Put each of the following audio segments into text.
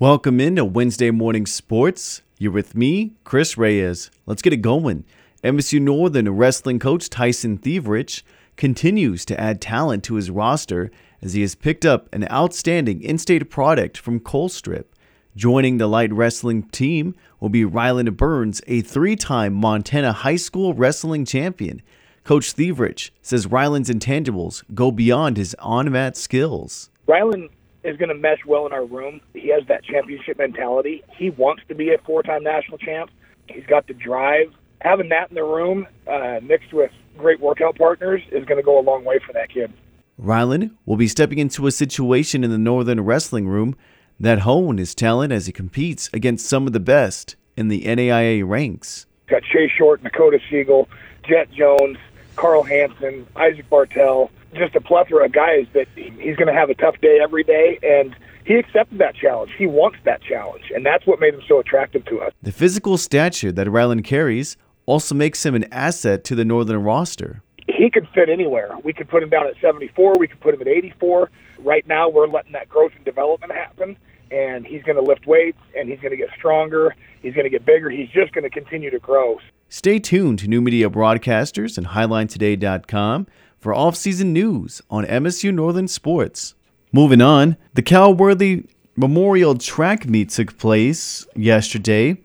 Welcome into Wednesday Morning Sports. You're with me, Chris Reyes. Let's get it going. MSU Northern wrestling coach Tyson Thivierge continues to add talent to his roster as he has picked up an outstanding in state product from Colstrip. Joining the light wrestling team will be Ryland Burns, a three time Montana high school wrestling champion. Coach Thivierge says Ryland's intangibles go beyond his on mat skills. Ryland is going to mesh well in our room. He has that championship mentality. He wants to be a four-time national champ. He's got the drive. Having that in the room uh, mixed with great workout partners is going to go a long way for that kid. Ryland will be stepping into a situation in the Northern Wrestling Room that hone his talent as he competes against some of the best in the NAIA ranks. Got Chase Short, Dakota Siegel, Jet Jones, Carl Hansen, Isaac Bartel, just a plethora of guys that he's going to have a tough day every day, and he accepted that challenge. He wants that challenge, and that's what made him so attractive to us. The physical stature that Ryland carries also makes him an asset to the Northern roster. He could fit anywhere. We could put him down at 74. We could put him at 84. Right now, we're letting that growth and development happen, and he's going to lift weights, and he's going to get stronger. He's going to get bigger. He's just going to continue to grow. Stay tuned to New Media Broadcasters and HiLineToday.com for off-season news on MSU Northern Sports. Moving on, the Cal Worthy Memorial Track Meet took place yesterday,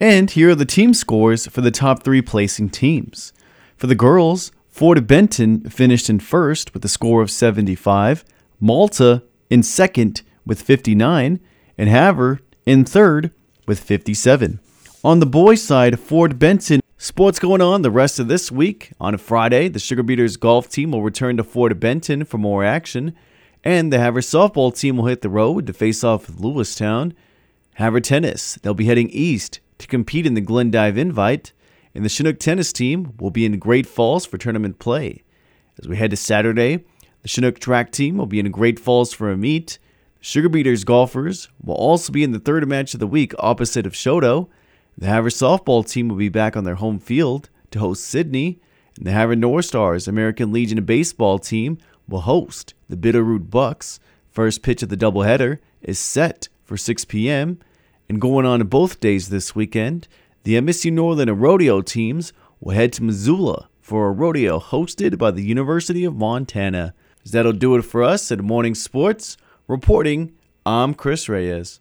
and here are the team scores for the top three placing teams. For the girls, Fort Benton finished in first with a score of 75, Malta in second with 59, and Havre in third with 57. On the boys' side, Fort Benton Sports going on the rest of this week. On Friday, the Sugarbeeters golf team will return to Fort Benton for more action, and the Havre softball team will hit the road to face off with Lewistown. Havre tennis, they'll be heading east to compete in the Glendive Invite, and the Chinook tennis team will be in Great Falls for tournament play. As we head to Saturday, the Chinook track team will be in Great Falls for a meet. The Sugarbeeters golfers will also be in the third match of the week opposite of Choteau. The Havre softball team will be back on their home field to host Sidney, and the Havre North Stars American Legion baseball team will host the Bitterroot Bucks. First pitch of the doubleheader is set for 6 p.m. And going on to both days this weekend, the MSU Northern and rodeo teams will head to Missoula for a rodeo hosted by the University of Montana. That'll do it for us at Morning Sports. Reporting, I'm Chris Reyes.